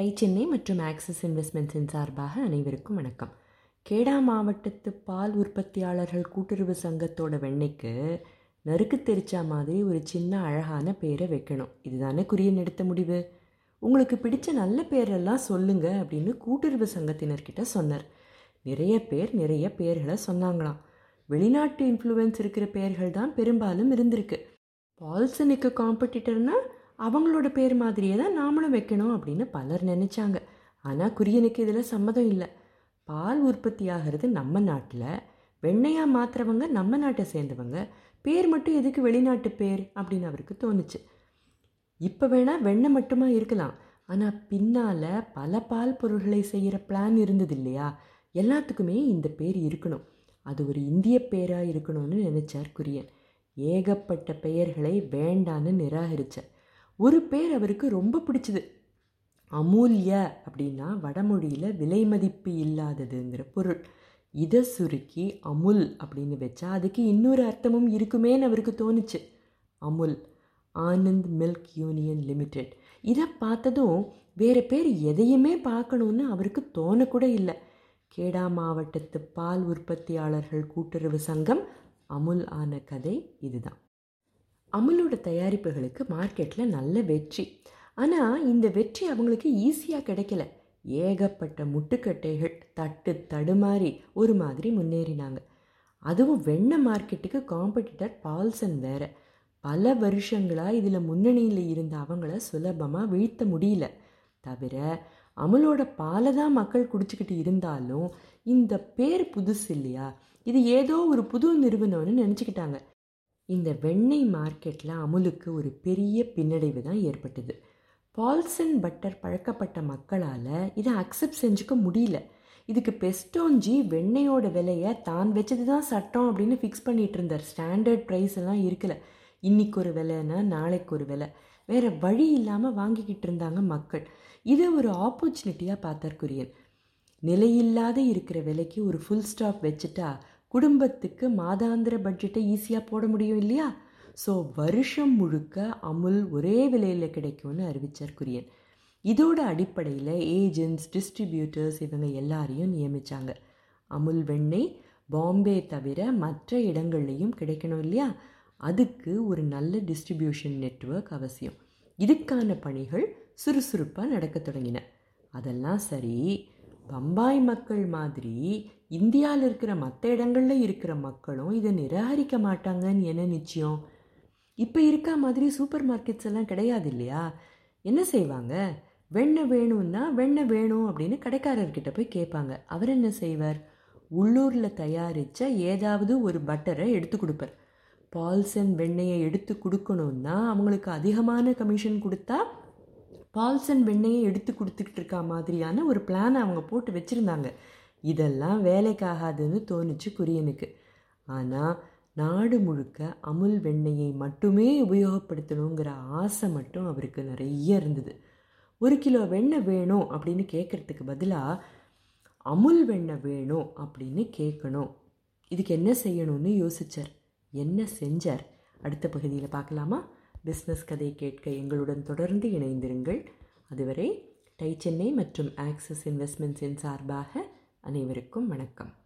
Tie Chennai மற்றும் axis இன்வெஸ்ட்மெண்ட்ஸின் சார்பாக அனைவருக்கும் வணக்கம். கேடா மாவட்டத்து பால் உற்பத்தியாளர்கள் கூட்டுறவு சங்கத்தோட வெண்ணெய்க்கு நறுக்கு தெரிச்சா மாதிரி ஒரு சின்ன அழகான பேரை வைக்கணும். இதுதானே குறியன் எடுத்த முடிவு? உங்களுக்கு பிடிச்ச நல்ல பேரெல்லாம் சொல்லுங்க அப்படின்னு கூட்டுறவு சங்கத்தினர்கிட்ட சொன்னார். நிறைய பேர் நிறைய பேர்களை சொன்னாங்களாம். வெளிநாட்டு இன்ஃப்ளூயன்ஸ் இருக்கிற பெயர்கள் தான் பெரும்பாலும் இருந்திருக்கு. பால்சனுக்கு காம்படிட்டர்னால் அவங்களோட பேர் மாதிரியே தான் நாமளும் வைக்கணும் அப்படின்னு பலர் நினச்சாங்க. ஆனால் குரியனுக்கு இதில் சம்மதம் இல்லை. பால் உற்பத்தி ஆகிறது நம்ம நாட்டில் வெண்ணையாக மாற்றுறவங்க நம்ம நாட்டை சேர்ந்தவங்க பேர் மட்டும் எதுக்கு வெளிநாட்டு பேர் அப்படின்னு அவருக்கு தோணுச்சு. இப்போ வேணால் வெண்ணெய் மட்டுமா இருக்கலாம். ஆனால் பின்னால் பல பால் பொருள்களை செய்கிற பிளான் இருந்தது இல்லையா? எல்லாத்துக்குமே இந்த பேர் இருக்கணும். அது ஒரு இந்திய பேராக இருக்கணும்னு நினச்சார் குரியன். ஏகப்பட்ட பெயர்களை வேண்டான்னு நிராகரித்தார் ஒரு பேர் அவருக்கு ரொம்ப பிடிச்சது. அமூல்ய அப்படின்னா வடமொழியில் விலை மதிப்பு இல்லாததுங்கிற பொருள். இதை சுருக்கி அமுல் அப்படின்னு வச்சா அதுக்கு இன்னொரு அர்த்தமும் இருக்குமேன்னு அவருக்கு தோணுச்சு. Amul Anand milk union limited. இதை பார்த்ததும் வேறு பேர் எதையுமே பார்க்கணுன்னு அவருக்கு தோணக்கூட இல்லை. கேடா மாவட்டத்து பால் உற்பத்தியாளர்கள் கூட்டுறவு சங்கம் அமுல் ஆன கதை இதுதான். அமுலோட தயாரிப்புகளுக்கு மார்க்கெட்டில் நல்ல வெற்றி. ஆனால் இந்த வெற்றி அவங்களுக்கு ஈஸியாக கிடைக்கல. ஏகப்பட்ட முட்டுக்கட்டைகள் தட்டு தடுமாறி ஒரு மாதிரி முன்னேறினாங்க. அதுவும் வெண்ணெய் மார்க்கெட்டுக்கு காம்படிட்டர் பால்சன் வேற. பல வருஷங்களாக இதில் முன்னணியில் இருந்த அவங்கள சுலபமாக வீழ்த்த முடியல. தவிர அமுலோட பாலை தான் மக்கள் குடிச்சிக்கிட்டு இருந்தாலும் இந்த பேர் புதுசு இல்லையா? இது ஏதோ ஒரு புது நிறுவனம்னு நினச்சிக்கிட்டாங்க. இந்த வெண்ணெய் மார்க்கெட்டில் அமுலுக்கு ஒரு பெரிய பின்னடைவு தான் ஏற்பட்டது. பால்சன் பட்டர் பழக்கப்பட்ட மக்களால் இதை அக்செப்ட் செஞ்சுக்க முடியல. இதுக்கு பெஸ்டோன்ஜி வெண்ணெயோட விலையை தான் வச்சது தான் சட்டம் அப்படின்னு ஃபிக்ஸ் பண்ணிகிட்டு இருந்தார். ஸ்டாண்டர்ட் ப்ரைஸ் எல்லாம் இருக்கலை. இன்னைக்கு ஒரு விலைன்னா நாளைக்கு ஒரு விலை. வேறு வழி இல்லாமல் வாங்கிக்கிட்டு இருந்தாங்க மக்கள். இதை ஒரு ஆப்பர்ச்சுனிட்டியாக பார்த்தார் குரியன் நிலையில்லாத இருக்கிற விலைக்கு ஒரு ஃபுல் ஸ்டாப் வச்சுட்டா குடும்பத்துக்கு மாதாந்திர பட்ஜெட்டை ஈஸியாக போட முடியும் இல்லையா? ஸோ வருஷம் முழுக்க அமுல் ஒரே விலையில் கிடைக்கும்னு அறிவித்தார் குரியன். இதோட அடிப்படையில் ஏஜென்ட்ஸ் டிஸ்ட்ரிபியூட்டர்ஸ் இவங்க எல்லாரையும் நியமித்தாங்க அமுல் வெண்ணெய் பாம்பே தவிர மற்ற இடங்கள்லையும் கிடைக்கணும் இல்லையா? அதுக்கு ஒரு நல்ல டிஸ்ட்ரிபியூஷன் நெட்ஒர்க் அவசியம். இதுக்கான பணிகள் சுறுசுறுப்பாக நடக்க தொடங்கின. அதெல்லாம் சரி பம்பாய் மக்கள் மாதிரி இந்தியாவில் இருக்கிற மற்ற இடங்களில் இருக்கிற மக்களும் இதை நிராகரிக்க மாட்டாங்கன்னு என்ன நிச்சயம்? இப்போ இருக்க மாதிரி சூப்பர் மார்க்கெட்ஸ் எல்லாம் கிடையாது இல்லையா? என்ன செய்வாங்க? வெண்ணெய் வேணும்னா வெண்ணெய் வேணும் அப்படின்னு கடைக்காரர்கிட்ட போய் கேட்பாங்க. அவர் என்ன செய்வார்? உள்ளூரில் தயாரித்த ஏதாவது ஒரு பட்டரை எடுத்து கொடுப்பார். பால்சன் வெண்ணெயை எடுத்து கொடுக்கணுன்னா அவங்களுக்கு அதிகமான கமிஷன் கொடுத்தா பால்சன் வெண்ணெயை எடுத்து கொடுத்துக்கிட்டு இருக்கா மாதிரியான ஒரு பிளானை அவங்க போட்டு வச்சுருந்தாங்க. இதெல்லாம் வேலைக்காகாதுன்னு தோணுச்சு குரியனுக்கு. ஆனால் நாடு முழுக்க அமுல் வெண்ணெயை மட்டுமே உபயோகப்படுத்தணுங்கிற ஆசை மட்டும் அவருக்கு நிறைய இருந்தது. ஒரு கிலோ வெண்ணெய் வேணும் அப்படின்னு கேட்குறதுக்கு பதிலாக அமுல் வெண்ணெய் வேணும் அப்படின்னு கேட்கணும் இதுக்கு என்ன செய்யணும்னு யோசித்தார் என்ன செஞ்சார்? அடுத்த பகுதியில் பார்க்கலாமா? பிஸ்னஸ் கதை கேட்க எங்களுடன் தொடர்ந்து இணைந்திருங்கள். அதுவரை டை சென்னை மற்றும் ஆக்சிஸ் இன்வெஸ்ட்மெண்ட்ஸின் சார்பாக அனைவருக்கும் வணக்கம்.